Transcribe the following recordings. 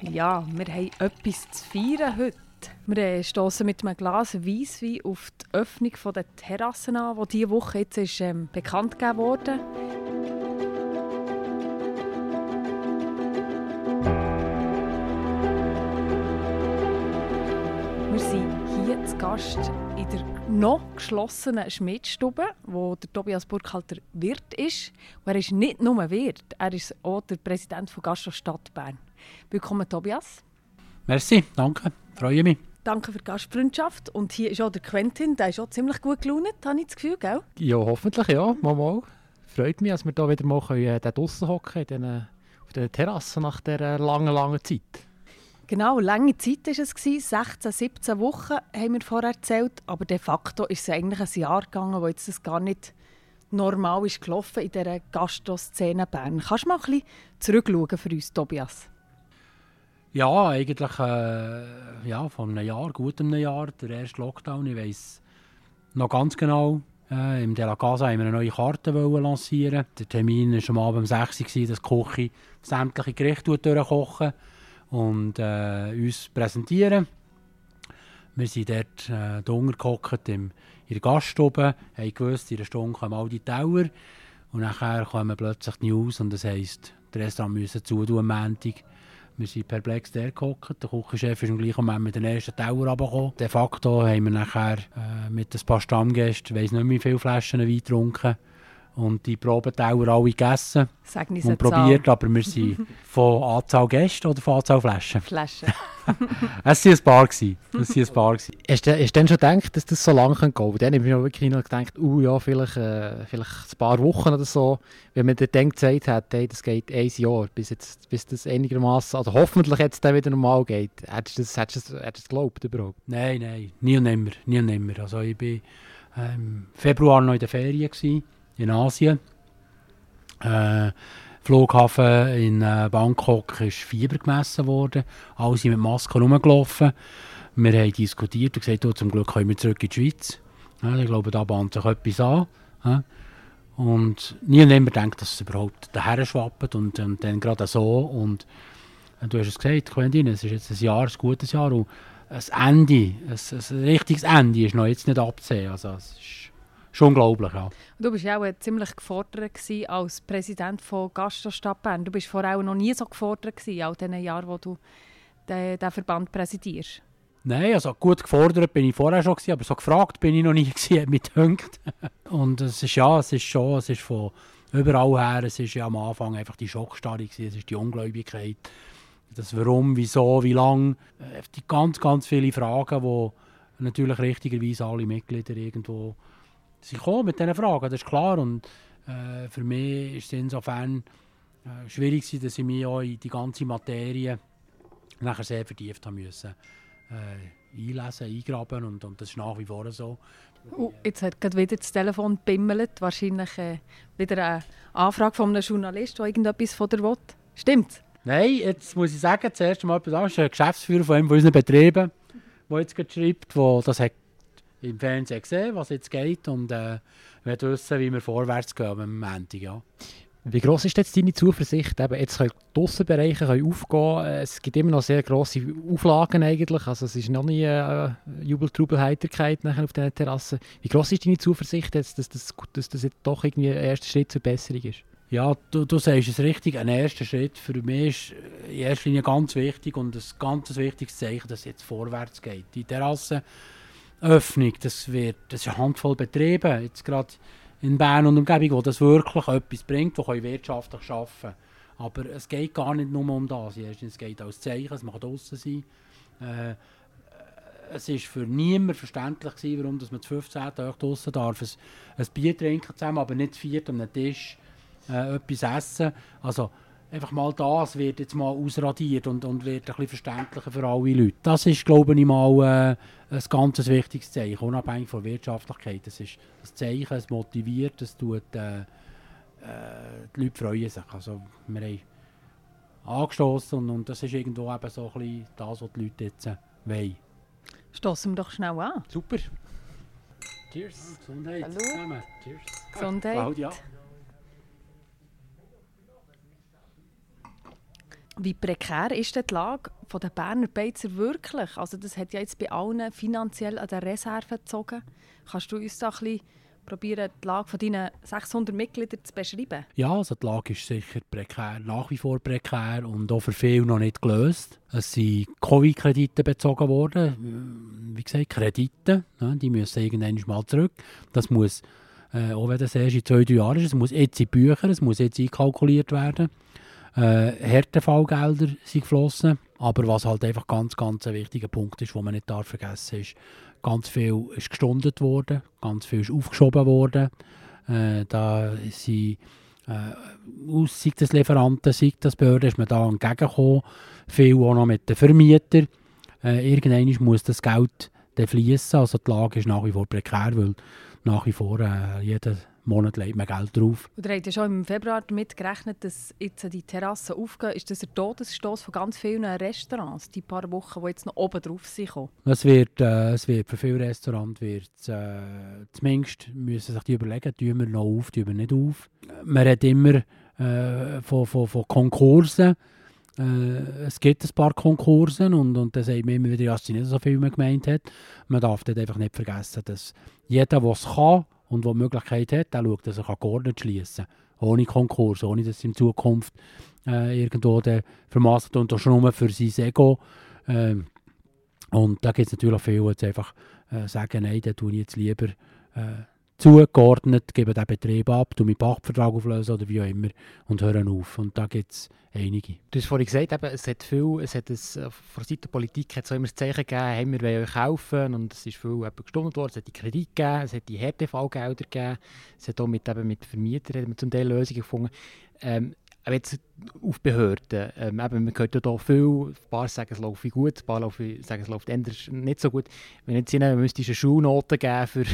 Ja, wir haben etwas zu feiern heute. Wir äh, stoßen mit einem Glas Weisswein auf die Öffnung der Terrassen an, die diese Woche jetzt ist, ähm, bekannt gegeben wurde. Wir sind hier zu Gast in der noch geschlossenen Schmiedstube, wo der Tobias Burkhalter Wirt ist. Und er ist nicht nur Wirt, er ist auch der Präsident von Gastro Stadt Bern. Willkommen, Tobias. Merci, danke, freue mich. Danke für die Gastfreundschaft. Und hier ist auch der Quentin, der ist auch ziemlich gut gelaunt, habe ich das Gefühl, gell? Ja, hoffentlich, ja, mal, mal. Freut mich, dass wir hier wieder mal können, äh, draussen hocken können, auf der Terrasse nach dieser langen, langen Zeit. Genau, lange Zeit war es, 16, 17 Wochen haben wir vorher erzählt, aber de facto ist es eigentlich ein Jahr gegangen, wo jetzt das gar nicht normal ist gelaufen in dieser Gastroszene Bern. Kannst du mal ein bisschen zurückschauen für uns, Tobias? Ja, eigentlich äh, ja, vor einem Jahr, gut einem Jahr, der erste Lockdown. Ich weiss noch ganz genau, äh, im De La Casa haben wir eine neue Karte lancieren. Der Termin war am Abend um 6 Uhr, dass die Küche sämtliche Gerichte durchkochen und äh, uns präsentieren. Wir sind dort äh, drunter in der Gaststube, haben gewusst, in einer Stunde kommen all die Tower und nachher kommen plötzlich die News und das heisst, das Restaurant müssen zutun am Montag. Wir sind perplex der gehockt. Der Küchenchef ist im gleichen Moment mit den ersten Tower runtergekommen. De facto haben wir nachher äh, mit ein paar Stammgästen, ich weiss nicht mehr, wie viele Flaschen Wein getrunken und die Probetauer alle gegessen Sag und probiert, aber wir sind von Anzahl Gästen oder von Anzahl Flaschen? Flaschen. es waren ein paar. Gewesen. Es waren ein paar. Gewesen. Hast du, hast du denn schon gedacht, dass das so lange gehen kann? Dann habe ich mir wirklich noch gedacht, uh, ja, vielleicht, äh, vielleicht ein paar Wochen oder so. Wenn man dann gesagt hat, hey, das geht ein Jahr, bis, jetzt, bis das einigermaßen, also hoffentlich jetzt dann wieder normal geht. Hättest du das, hättest du das, hättest du das geglaubt überhaupt? Nein, nein, nie und nimmer. Nie und nimmer. Also ich war im Februar noch in der Ferien. Gewesen in Asien. Äh, Flughafen in äh, Bangkok ist Fieber gemessen worden. Alle sind mit Masken rumgelaufen. Wir haben diskutiert und gesagt, oh, zum Glück können wir zurück in die Schweiz. Ja, ich glaube, da bahnt sich etwas an. Ja. Und niemand denkt, dass es überhaupt daher schwappt und, und dann gerade so. Und äh, du hast es gesagt, Quentin, es ist jetzt ein Jahr, ein gutes Jahr und ein Ende, ein, ein richtiges Ende ist noch jetzt nicht abzusehen. Also, es ist schon unglaublich. Ja. Du bist auch ziemlich gefordert als Präsident von Gastro-Stadt Bern. Du bist vorher auch noch nie so gefordert gewesen, all diesen Jahren, wo du den, den Verband präsidierst. Nein, also gut gefordert bin ich vorher schon gewesen, aber so gefragt bin ich noch nie gewesen, mit dünkt. Und es ist ja, es ist schon, es ist von überall her, es ist ja am Anfang einfach die Schockstarre gewesen, es ist die Ungläubigkeit, das Warum, Wieso, wie lang, äh, die ganz, ganz viele Fragen, die natürlich richtigerweise alle Mitglieder irgendwo sie kommen mit diesen Fragen, das ist klar. Und äh, für mich ist es insofern äh, schwierig, dass ich mich auch in die ganze Materie nachher sehr vertieft haben müssen. Äh, einlesen, eingraben und, und das ist nach wie vor so. Uh, jetzt hat gerade wieder das Telefon bimmelt, wahrscheinlich äh, wieder eine Anfrage von einem Journalist, der irgendetwas von dir will. Stimmt? Nein, jetzt muss ich sagen, zuerst mal etwas anderes. ein Geschäftsführer von einem von unseren Betrieben, der jetzt gerade schreibt, wo das hat im Fernsehen gesehen, was jetzt geht und äh, wir wissen, wie wir vorwärts gehen am Montag. Ja. Wie gross ist jetzt deine Zuversicht? Eben, jetzt können die Aussenbereiche können aufgehen. Es gibt immer noch sehr grosse Auflagen eigentlich. Also es ist noch nie äh, Jubeltrubelheiterkeit auf diesen Terrassen. Wie gross ist deine Zuversicht, jetzt, dass, das, dass das jetzt doch irgendwie ein erster Schritt zur Besserung ist? Ja, du, du sagst es richtig. Ein erster Schritt für mich ist in erster Linie ganz wichtig und ein ganz wichtiges Zeichen, dass es jetzt vorwärts geht. Die Terrassen Öffnung, das, wird, das ist eine Handvoll Betriebe, jetzt gerade in Bern und Umgebung, wo das wirklich etwas bringt, wo wirtschaftlich arbeiten können. Aber es geht gar nicht nur um das. es geht als Zeichen, es macht draußen sein. Äh, es war für niemanden verständlich gewesen, warum dass man zu 15 Tage draußen darf. Ein, ein Bier trinken zusammen, aber nicht zu viert an einem Tisch äh, etwas essen. Also, einfach mal das wird jetzt mal ausradiert und, und wird ein bisschen verständlicher für alle Leute. Das ist, glaube ich, mal äh, ein ganz wichtiges Zeichen, unabhängig von Wirtschaftlichkeit. Das ist das Zeichen, es motiviert, es tut, äh, äh, die Leute freuen sich. Also, wir haben angestoßen und, und das ist irgendwo eben so ein bisschen das, was die Leute jetzt äh, wollen. Stoßen wir doch schnell an. Super. Cheers. Gesundheit. Hallo. Zusammen. Cheers. Gesundheit. Claudia. Wie prekär ist die Lage der Berner Beizer wirklich? Also das hat ja jetzt bei allen finanziell an der Reserve gezogen. Kannst du uns da ein bisschen probieren, die Lage von deinen 600 Mitgliedern zu beschreiben? Ja, also die Lage ist sicher prekär, nach wie vor prekär und auch für viele noch nicht gelöst. Es sind Covid-Kredite bezogen worden. Wie gesagt, Kredite, ne, die müssen irgendwann mal zurück. Das muss, äh, auch wenn das erst in zwei, drei Jahren ist, es muss jetzt in Bücher, es muss jetzt einkalkuliert werden. Äh, Härtefallgelder sind geflossen. Aber was halt einfach ganz, ganz ein wichtiger Punkt ist, den man nicht darf vergessen ist, ganz viel ist gestundet worden, ganz viel ist aufgeschoben worden. Äh, da sind äh, sei das Lieferanten, sei das Behörden, ist man da entgegengekommen. Viel auch noch mit den Vermietern. Äh, irgendwann muss das Geld fließen. Also die Lage ist nach wie vor prekär, weil nach wie vor äh, jeder Monat legt man Geld drauf. Und ihr habt ja schon im Februar damit gerechnet, dass jetzt die Terrassen aufgehen. Ist das der Todesstoß von ganz vielen Restaurants, die paar Wochen, die jetzt noch oben drauf sind? Es wird, äh, es wird für viele Restaurants wird, äh, zumindest müssen sich die überlegen, tun wir noch auf, tun wir nicht auf. Man hat immer äh, von, von, von Konkursen. Äh, es gibt ein paar Konkursen und, und dann sagt man immer wieder, dass sie nicht so viel gemeint hat. Man darf dort einfach nicht vergessen, dass jeder, der es kann, und der die Möglichkeit hat, der schaut, dass er geordnet schließen kann. Ohne Konkurs, ohne dass in Zukunft äh, irgendwo der vermasselt und schon nur für sein Ego. Ähm, und da gibt es natürlich viele, die einfach äh, sagen, nein, da tue ich jetzt lieber äh, zugeordnet, gebe den Betrieb ab, tue meinen Pachtvertrag auflösen oder wie auch immer und hören auf. Und da gibt es einige. Du hast vorhin gesagt, eben, es hat viel, es hat es, äh, von Seiten der Politik hat es immer das Zeichen gegeben, hey, wir wollen euch helfen und es ist viel eben gestimmt worden, es hat die Kredite gegeben, es hat die Härtefallgelder gegeben, es hat auch mit, eben mit Vermietern zum Teil Lösungen gefunden. Ähm, aber jetzt auf Behörden, ähm, eben, man hört ja da viel, ein paar sagen, es läuft gut, ein paar sagen, es läuft nicht so gut. Wenn jetzt ihnen müsstest eine Schulnote geben für,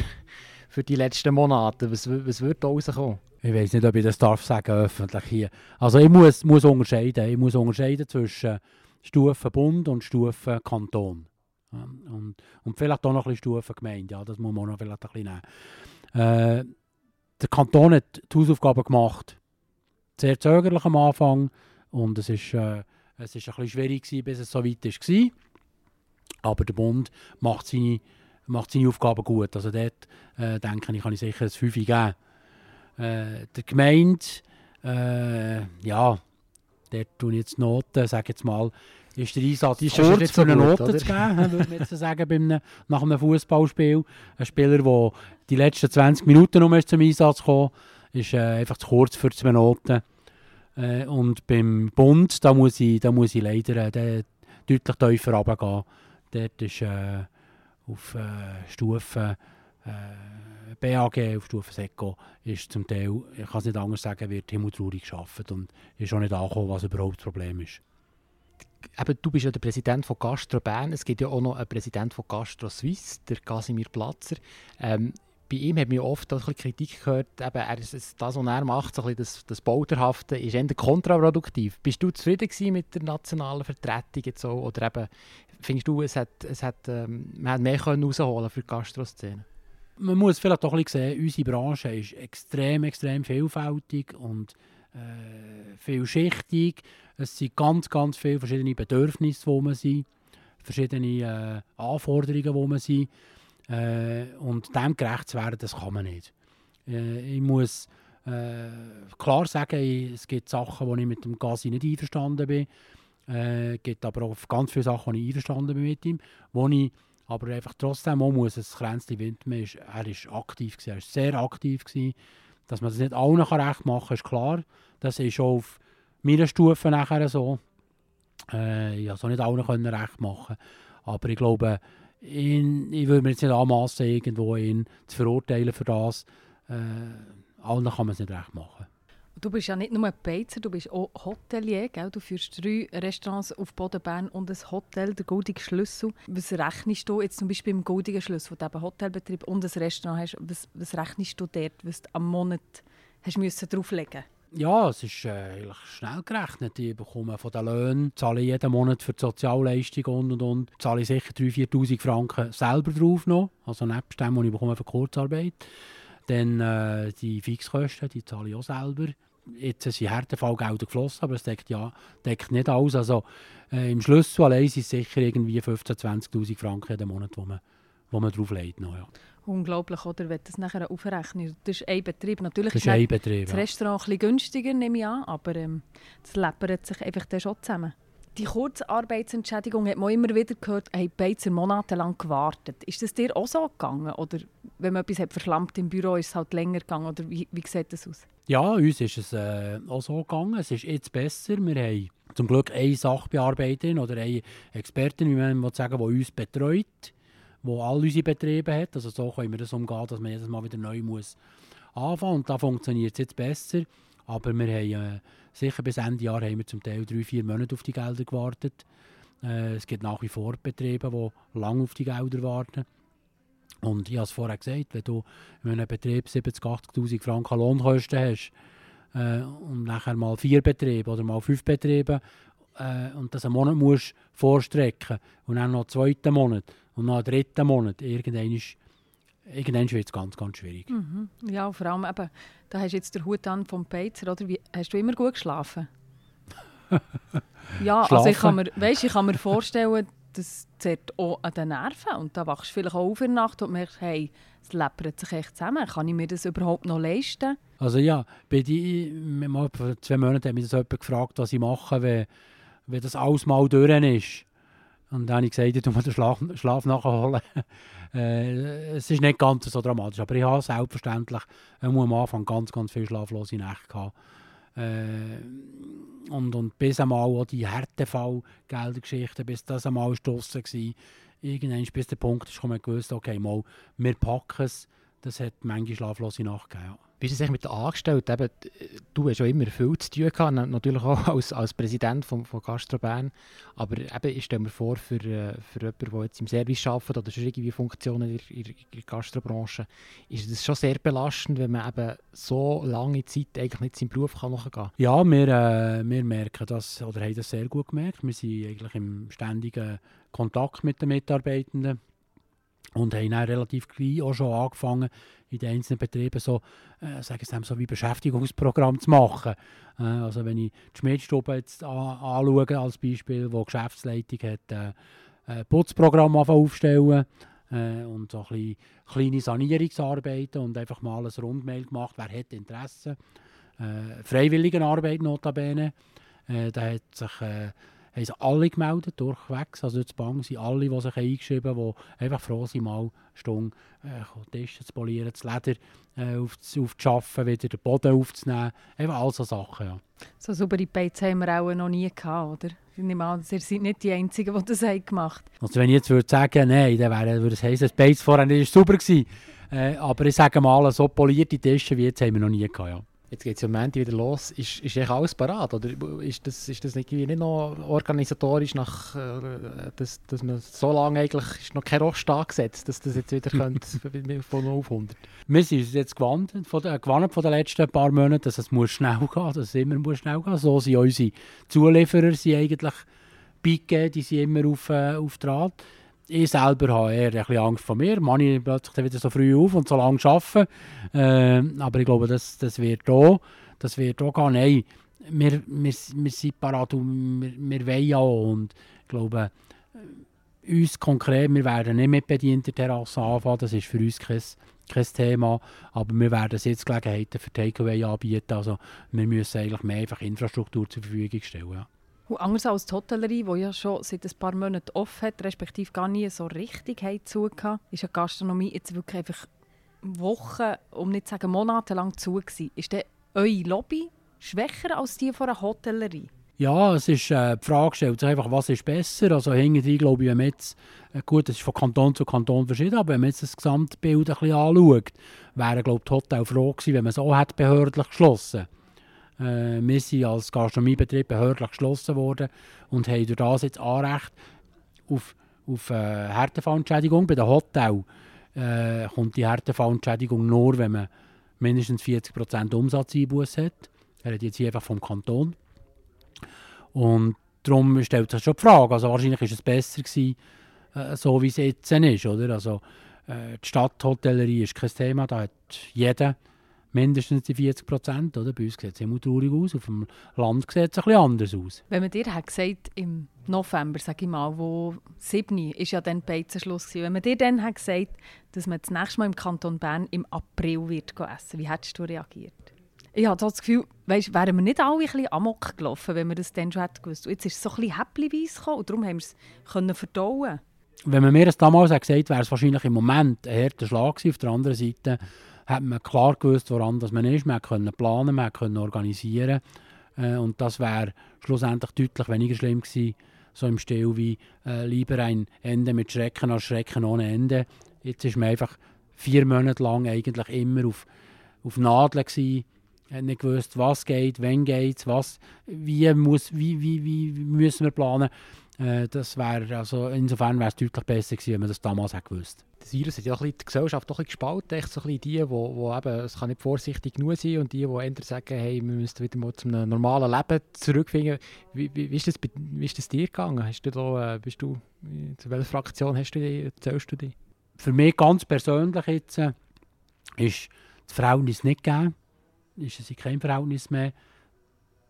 für die letzten Monate, was, was würde da rauskommen? ich weiß nicht, ob ich das darf sagen öffentlich hier. Also ich muss, muss unterscheiden. Ich muss unterscheiden zwischen Stufe Bund und Stufe Kanton. Und, und vielleicht auch noch ein bisschen Stufe Gemeinde. Ja, das muss man noch vielleicht ein bisschen nehmen. Äh, der Kanton hat die Hausaufgaben gemacht. Sehr zögerlich am Anfang. Und es ist, äh, es ist ein bisschen schwierig gewesen, bis es so weit war. Aber der Bund macht seine, macht seine Aufgaben gut. Also dort, äh, denke ich, kann ich sicher ein 5 geben äh, der Gemeinde, äh, ja, dort ich jetzt Noten, sage jetzt mal, ist der Einsatz ist kurz für eine Note oder? zu geben, würde man jetzt sagen, einem, nach einem Fußballspiel. Ein Spieler, der die letzten 20 Minuten noch zum Einsatz kam, ist äh, einfach zu kurz für zwei Noten. Äh, und beim Bund, da muss ich, da muss ich leider äh, deutlich tiefer runtergehen. Dort ist äh, auf äh, Stufe äh, BAG auf Stufe Seco ist zum Teil, ich kann es nicht anders sagen, wird himmeltraurig geschaffen und ist auch nicht angekommen, was überhaupt das Problem ist. Eben, du bist ja der Präsident von Gastro Bern. Es gibt ja auch noch einen Präsident von Gastro Suisse, der Casimir Platzer. Ähm, bei ihm hat man oft auch ein Kritik gehört, eben, er ist, das, was er macht, so ein das, das Bauterhafte, ist eher kontraproduktiv. Bist du zufrieden mit der nationalen Vertretung jetzt so, oder eben, findest du, es hat, es hat, ähm, man hat mehr können für die Gastroszene? man muss vielleicht doch ein sehen, unsere Branche ist extrem, extrem vielfältig und äh, vielschichtig. Es sind ganz, ganz viele verschiedene Bedürfnisse, wo man sind, verschiedene äh, Anforderungen, wo man sind. Äh, und dem gerecht zu werden, das kann man nicht. Äh, ich muss äh, klar sagen, es gibt Sachen, wo ich mit dem Gasi nicht einverstanden bin. Äh, es gibt aber auch ganz viele Sachen, wo ich einverstanden bin mit ihm, wo ich aber einfach trotzdem auch muss es Kränzli Windmer, ist, er ist aktiv gewesen, er ist sehr aktiv gewesen. Dass man das nicht allen kann recht machen kann, ist klar. Das ist auch auf meiner Stufe nachher so. Äh, ich konnte nicht allen recht machen. Aber ich glaube, ihn, ich würde mir jetzt nicht anmassen, irgendwo ihn zu verurteilen für das. Äh, allen kann man es nicht recht machen. Du bist ja nicht nur Beizer, du bist auch Hotelier. Gell? Du führst drei Restaurants auf Bodenbern und ein Hotel, der Goldige Schlüssel. Was rechnest du jetzt zum Beispiel im Goldigen Schlüssel, wo du eben Hotelbetrieb und ein Restaurant hast, was, was rechnest du dort, was du am Monat hast müssen drauflegen ja, es ist äh, schnell gerechnet. Ich bekomme von den Löhnen, zahle jeden Monat für die Sozialleistungen und und und, zahle ich sicher 3'000, 4'000 Franken selber drauf noch, also nebst dem, was ich bekomme für Kurzarbeit. Dann äh, die Fixkosten, die zahle ich auch selber jetzt sind Härtefallgelder geflossen, aber es deckt, ja, deckt nicht alles. Also äh, im Schlüssel allein sind es sicher irgendwie 15.000, 20'000 Franken jeden Monat, wo man, wo man drauf legt. Noch, ja. Unglaublich, oder? Wenn das nachher aufrechnet. Das ist ein Betrieb. Natürlich das ist ein Betrieb, das Restaurant ja. ein bisschen günstiger, nehme ich an, aber ähm, das läppert sich einfach dann schon zusammen. Die Kurzarbeitsentschädigung hat man immer wieder gehört, haben Beizer monatelang gewartet. Ist das dir auch so gegangen? Oder wenn man etwas hat verschlampt im Büro, ist es halt länger gegangen? Oder wie, wie sieht das aus? Ja, uns ist es äh, auch so gegangen. Es ist jetzt besser. Wir haben zum Glück eine Sachbearbeiterin oder eine Expertin, wie man sagen die uns betreut, die all unsere Betriebe hat. Also so können wir das umgehen, dass man jedes Mal wieder neu muss anfangen Und da funktioniert es jetzt besser. Aber wir haben äh, sicher bis Ende Jahr haben wir zum Teil drei, vier Monate auf die Gelder gewartet. Äh, es gibt nach wie vor Betriebe, die lange auf die Gelder warten. Und ich habe es vorher gesagt, wenn du in einem Betrieb 70.000, 80.000 Franken Lohnkosten hast äh, und nachher mal vier Betriebe oder mal fünf Betriebe äh, und das einen Monat musst vorstrecken und dann noch einen zweiten Monat und noch einen dritten Monat, irgendwann ist irgendwann wird es ganz, ganz schwierig. Mhm. Ja, vor allem eben, da hast du jetzt den Hut an vom Beizer, oder? Wie, hast du immer gut geschlafen? ja, Schlafen. also ich kann, mir, weißt, ich kann mir vorstellen, das zerrt auch an den Nerven und da wachst du vielleicht auch auf in der Nacht und merkst, hey, es läppert sich echt zusammen, kann ich mir das überhaupt noch leisten? Also ja, bei die, vor zwei Monaten hat mich das jemand gefragt, was ich mache, wenn, wenn das alles mal durch ist. Und dann habe ich gesagt, ich muss den Schlaf, Schlaf nachholen. äh, es ist nicht ganz so dramatisch, aber ich habe selbstverständlich am Anfang ganz, ganz viele schlaflose Nächte gehabt. Äh, und, und bis einmal auch die Härtefallgeldergeschichte, bis das einmal draussen war. Irgendwann bis der Punkt ist, man gewusst, okay, mal, wir packen es. Das hat manche schlaflose Nacht gegeben. Wie ist es mit den Angestellten? Eben, du hast ja immer viel zu tun gehabt, natürlich auch als, als Präsident von, von Gastro Bern. Aber eben, ich stelle mir vor, für, äh, für jemanden, der jetzt im Service arbeitet oder schon irgendwie Funktionen in, in, der Gastrobranche, ist es schon sehr belastend, wenn man eben so lange Zeit eigentlich nicht seinem Beruf kann nachgehen kann. Ja, wir, äh, wir merken das, oder haben das sehr gut gemerkt. Wir sind eigentlich im ständigen Kontakt mit den Mitarbeitenden und haben dann relativ gleich auch schon angefangen, in den einzelnen Betrieben so, äh, sagen wir so wie Beschäftigungsprogramm zu machen. Äh, also wenn ich die Schmiedstube jetzt anschaue als Beispiel, wo die Geschäftsleitung hat, äh, ein Putzprogramm aufstellen äh, und so ein kleine Sanierungsarbeiten und einfach mal ein Rundmail gemacht, wer hat Interesse. Äh, Freiwilligenarbeit notabene, äh, da hat sich äh, haben sich alle gemeldet, durchwegs. Also durch Bang sind alle, die sich eingeschrieben haben, die einfach froh sind, mal eine Stunde äh, Tische zu polieren, das Leder äh, auf, aufzuschaffen, wieder den Boden aufzunehmen. Einfach all so Sachen, ja. So saubere Beiz haben wir auch noch nie gehabt, oder? Ich nehme an, ihr seid nicht die Einzigen, die das haben gemacht haben. Also wenn ich jetzt würde sagen, nein, dann wäre, würde es heißen, das Beiz vorher nicht sauber gewesen. Äh, aber ich sage mal, so polierte Tische wie jetzt haben wir noch nie gehabt, ja. Jetzt geht es ja am Montag wieder los. Ist, ist eigentlich alles parat? Oder ist das, ist das nicht, nicht noch organisatorisch, nach, äh, dass, dass man so lange eigentlich ist noch kein Rost angesetzt, dass das jetzt wieder könnte, von 0 auf 100? Wir sind jetzt gewandt von, den, gewandt von den letzten paar Monaten, dass es muss schnell gehen muss, dass es immer muss schnell gehen So sind unsere Zulieferer sind eigentlich beigegeben, die sind immer auf, äh, auf Draht ich selber habe eher ein bisschen Angst vor mir. Manche plötzlich wieder so früh auf und so lange arbeiten. Äh, aber ich glaube, das, das wird auch, das wird auch gehen. Nein, wir, wir, wir sind parat und wir, wir wollen ja auch. Und ich glaube, äh, uns konkret, wir werden nicht mit bedienter Terrasse anfangen. Das ist für uns kein, kein Thema. Aber wir werden jetzt Gelegenheiten für Takeaway anbieten. Also wir müssen eigentlich mehr einfach Infrastruktur zur Verfügung stellen. Ja. Und anders als die Hotellerie, die ja schon seit ein paar Monaten offen hat, respektive gar nie so richtig zugehört, ist die Gastronomie jetzt wirklich einfach Wochen, um nicht zu sagen monatelang zu gewesen. Ist denn eure Lobby schwächer als die von einer Hotellerie? Ja, es ist äh, die Frage stellt sich einfach, was ist besser. Also hinterher glaube ich, wenn man jetzt, äh, gut, es ist von Kanton zu Kanton verschieden, aber wenn man jetzt das Gesamtbild ein bisschen anschaut, wäre glaube ich die Hotel froh gewesen, wenn man es auch hätte behördlich geschlossen hätte. Äh, wir sind als Gastronomiebetrieb behördlich geschlossen worden und haben durch das jetzt Anrecht auf, auf äh, Härtefallentschädigung. Bei den Hotel äh, kommt die Härtefallentschädigung nur, wenn man mindestens 40% Umsatzeinbuß hat. Er hat jetzt hier einfach vom Kanton. Und darum stellt sich schon die Frage, also wahrscheinlich ist es besser gewesen, äh, so wie es jetzt ist, oder? Also äh, die Stadthotellerie ist kein Thema, da hat jeder mindestens die 40 Prozent. Bei uns sieht es immer traurig aus, auf dem Land sieht es ein bisschen anders aus. Wenn man dir hat gesagt im November, sage ich mal, wo 7 ist ja dann Beizenschluss gewesen. Wenn man dir dann hat gesagt, dass man das nächste Mal im Kanton Bern im April wird essen, wie hättest du reagiert? Ich habe das Gefühl, weißt, wären wir nicht alle ein bisschen amok gelaufen, wenn wir das dann schon hätten gewusst. Und jetzt ist es so ein bisschen häppchenweise gekommen und darum haben wir es verdauen Wenn man mir das damals gesagt hätte, wäre es wahrscheinlich im Moment ein harter Schlag gewesen. Auf der anderen Seite hat man klar gewusst, woran das man ist. Man konnte planen, man konnte organisieren. Äh, und das wäre schlussendlich deutlich weniger schlimm gewesen, so im Stil wie äh, lieber ein Ende mit Schrecken als Schrecken ohne Ende. Jetzt ist man einfach vier Monate lang eigentlich immer auf, auf Nadeln gewesen, hat nicht gewusst, was geht, wann geht was, wie, wie, wie, wie müssen wir planen. Äh, das wäre, also insofern wäre es deutlich besser gewesen, wenn man das damals hätte gewusst. Das Virus hat ja die Gesellschaft doch ein gespalten, echt so ein bisschen die, wo, wo eben, es kann nicht vorsichtig genug sein und die, die eher sagen, hey, wir müssen wieder mal zum normalen Leben zurückfinden. Wie, wie, wie, ist das, wie ist das dir gegangen? Hast du da, äh, bist du, zu welcher Fraktion hast du die, zählst du dich? Für mich ganz persönlich jetzt äh, ist das Verhältnis nicht gegeben ist es kein Verhältnis mehr,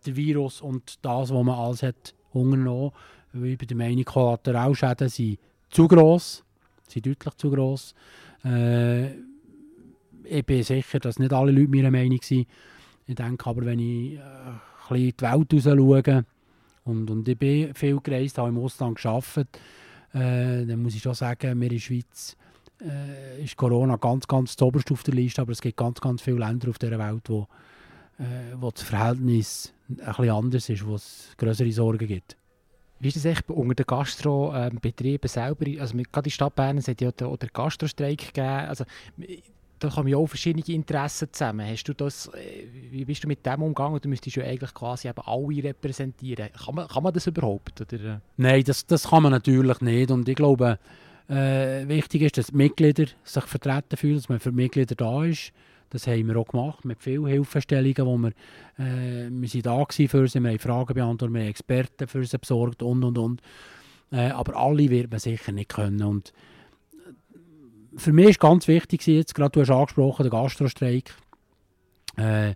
der Virus und das, was man alles hat unternommen. Weil ich bin der Meinung, Kollateralschäden sind zu gross, sind deutlich zu gross. Äh, ich bin sicher, dass nicht alle Leute meiner Meinung sind. Ich denke aber, wenn ich äh, ein die Welt raus schaue, und, und ich bin viel gereist, habe im Ausland gearbeitet, äh, dann muss ich schon sagen, wir in der Schweiz äh, ist Corona ganz, ganz oberst auf der Liste, aber es gibt ganz, ganz viele Länder auf dieser Welt, wo, äh, wo das Verhältnis ein bisschen anders ist, wo es größere Sorgen gibt. Wie ist das echt unter den Gastrobetrieben selber? Also gerade die Stadt Bern hat ja den, den Gastrostreik gegeben. Also, da kommen ja auch verschiedene Interessen zusammen. Hast du das, äh, wie bist du mit dem umgegangen? Du müsstest ja eigentlich quasi eben alle repräsentieren. Kann man, kann man das überhaupt? Oder? Nein, das, das kann man natürlich nicht. Und ich glaube, äh, wichtig ist, dass die Mitglieder sich vertreten fühlen, dass man für Mitglieder da ist. Das haben wir auch gemacht mit vielen Hilfestellungen, wo wir, äh, wir sind da für sie, wir haben Fragen beantwortet, wir haben Experten für sie besorgt und und und. Äh, aber alle wird man sicher nicht können. Und äh, für mich ist ganz wichtig, jetzt gerade du hast angesprochen, der Gastrostreik. Äh,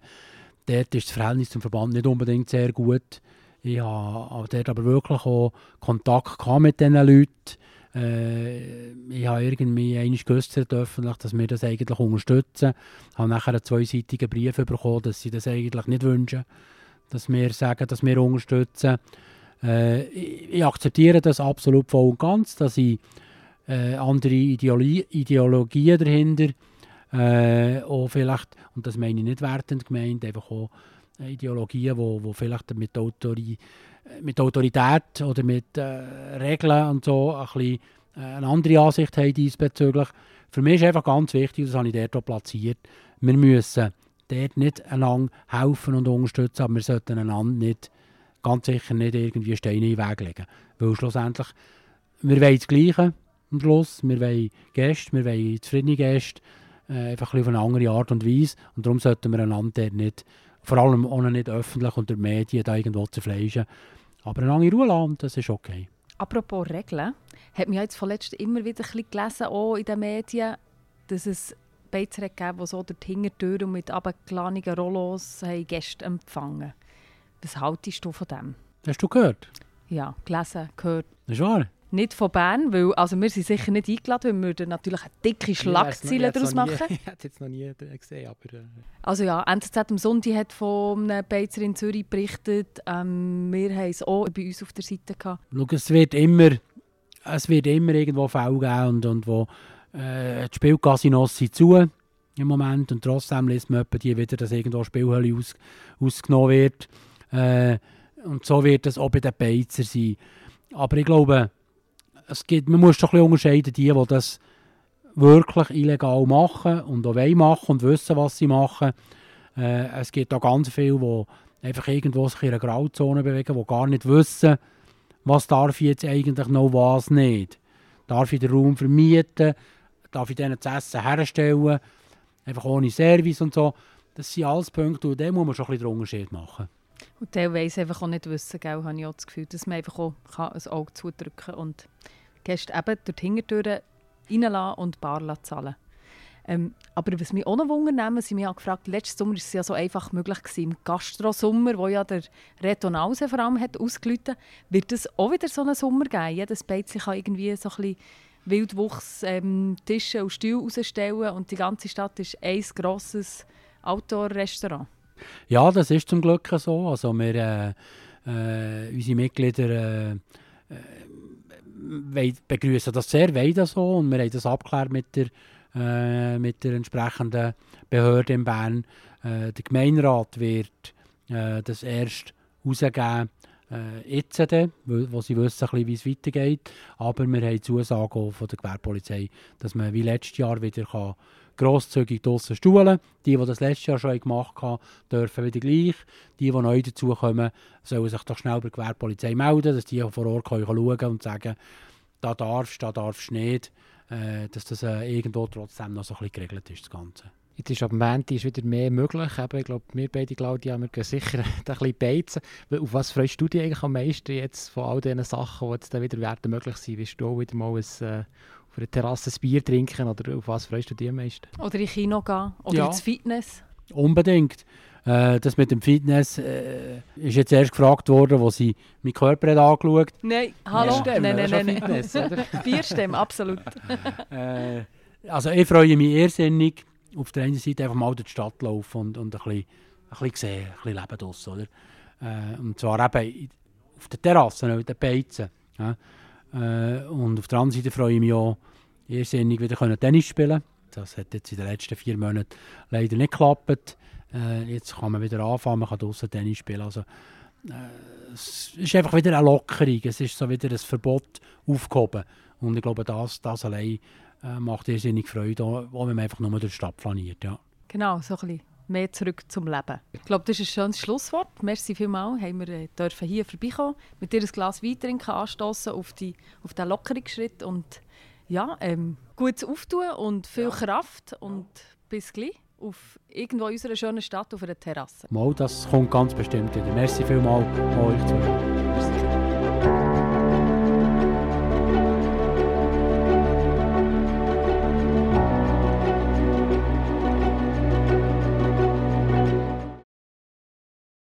dort ist das Verhältnis zum Verband nicht unbedingt sehr gut. Ich habe dort aber wirklich auch Kontakt mit diesen Leuten äh, ich habe irgendwie einmal öffentlich, dass wir das eigentlich unterstützen. Ich habe nachher einen zweiseitigen Brief bekommen, dass sie das eigentlich nicht wünschen, dass wir sagen, dass wir unterstützen. Äh, ich, ich, akzeptiere das absolut voll und ganz, dass ich äh, andere Ideologie, Ideologien dahinter äh, auch vielleicht, und das meine ich nicht wertend gemeint, einfach auch Ideologien, die vielleicht mit Autorität mit Autorität oder mit äh, Regeln und so ein bisschen, äh, eine andere Ansicht haben diesbezüglich. Für mich ist einfach ganz wichtig, das habe ich dort auch platziert, wir müssen dort nicht einander helfen und unterstützen, aber wir sollten einander nicht, ganz sicher nicht irgendwie Steine in den Weg legen. Weil schlussendlich, wir wollen das Gleiche am Schluss, wir wollen Gäste, wir wollen zufriedene Gäste, äh, einfach ein auf eine andere Art und Weise und darum sollten wir einander dort nicht, vor allem auch nicht öffentlich und der Medien da irgendwo zerfleischen. Aber eine lange Ruhe lassen, das ist okay. Apropos Regeln, hat mich jetzt vorletzt immer wieder ein bisschen gelesen, auch in den Medien, dass es Beizer gegeben die so durch die Hintertür und mit abgeladenen Rollos Gäste empfangen Was haltest du von dem? Hast du gehört? Ja, gelesen, gehört. Das ist wahr? Nicht von Bern, weil also wir sind sicher nicht eingeladen, weil wir würden natürlich eine dicke Schlagzeile daraus machen. ich habe es jetzt noch nie gesehen, aber... Äh. Also ja, NZZ am Sonntag hat von einem Beizer in Zürich berichtet. Ähm, wir haben es auch bei uns auf der Seite gehabt. Schau, es wird immer, es wird immer irgendwo Fälle geben und, und wo äh, die Spielcasinos sind zu im Moment und trotzdem liest man die wieder, dass irgendwo Spielhölle aus, ausgenommen wird. Äh, und so wird es auch bei den Beizer sein. Aber ich glaube, es gibt, man muss doch ein bisschen unterscheiden, die, die das wirklich illegal machen und auch machen und wissen, was sie machen. Äh, es gibt auch ganz viele, die einfach irgendwo sich in einer Grauzone bewegen, die gar nicht wissen, was darf ich jetzt eigentlich noch, was nicht. Darf ich den Raum vermieten? Darf ich denen das Essen herstellen? Einfach ohne Service und so. Das sind alles Punkte, und da muss man schon ein bisschen den Unterschied machen. Und teilweise einfach auch nicht wissen, gell, habe ich auch das Gefühl, dass man einfach auch ein Auge zudrücken kann Gäste eben durch die Hintertüren reinlassen und Bar zahlen. Ähm, aber was mich auch noch wundern, sie mich gefragt, letzten Sommer war es ja so einfach möglich gewesen, im Gastro-Sommer, wo ja der Reto Nause vor allem hat ausgelötet, wird es auch wieder so einen Sommer geben? Jedes Beizchen kann irgendwie so ein bisschen Wildwuchs ähm, Tische und Stühle rausstellen und die ganze Stadt ist ein grosses Outdoor-Restaurant. Ja, das ist zum Glück so. Also wir, äh, äh, unsere Mitglieder äh, äh begrüßen das sehr, wollen das so und wir haben das abgeklärt mit der, äh, mit der entsprechenden Behörde in Bern. Äh, der Gemeinderat wird das erst rausgeben äh, jetzt, dann, wo sie wissen, wie es weitergeht. Aber wir haben die Zusage von der Gewerbepolizei, dass man wie letztes Jahr wieder kann grosszügig draussen stuhlen Die, die das letztes Jahr schon gemacht haben, dürfen wieder gleich. Die, die neu dazukommen, sollen sich doch schnell bei der Gewerbepolizei melden, dass die vor Ort können schauen und sagen, da darfst du, da darfst du nicht. Äh, dass das äh, irgendwo trotzdem noch so ein bisschen geregelt ist, das Ganze. Jetzt ist ab Montag ist wieder mehr möglich. Eben, ich glaube, wir beide, Claudia, wir gehen sicher ein bisschen beizen. Auf was freust du dich eigentlich am meisten jetzt von all diesen Sachen, die jetzt dann wieder werden möglich sein? Willst du auch wieder mal ein, äh, auf einer Terrasse ein Bier trinken oder auf was freust du dich am meisten? Oder ins Kino gehen oder ja. ins Fitness? Unbedingt. Äh, das mit dem Fitness äh, ist jetzt erst gefragt worden, wo sie meinen Körper hat angeschaut Nein, hallo? Ja. Nein, nein, nein. Fitness, Bierstimmen, absolut. äh, also ich freue mich irrsinnig auf der einen Seite einfach mal durch die Stadt laufen und, und ein, bisschen, ein bisschen sehen, ein bisschen leben draussen, oder? Äh, und zwar eben auf der Terrasse, auf den Beizen. Ja? Äh, und auf der anderen Seite freue ich mich auch, irrsinnig wieder Tennis spielen Das hat jetzt in den letzten vier Monaten leider nicht geklappt. Äh, jetzt kann man wieder anfangen, man kann draussen Tennis spielen. Also, äh, es ist einfach wieder eine Lockerung, es ist so wieder ein Verbot aufgehoben. Und ich glaube, das, das allein äh, macht irrsinnig Freude, auch wenn man einfach nur durch die Stadt planiert. Ja. Genau, so ein bisschen mehr zurück zum Leben. Ich glaube, das ist ein schönes Schlusswort. Merci vielmals, haben wir äh, dürfen hier vorbeikommen, mit dir ein Glas Wein trinken, anstoßen auf, die, auf den Lockerungsschritt und ja, ähm, gutes Auftun und viel ja. Kraft und bis gleich auf irgendwo in unserer schönen Stadt auf einer Terrasse. Mal, das kommt ganz bestimmt wieder. Merci vielmals euch zwei.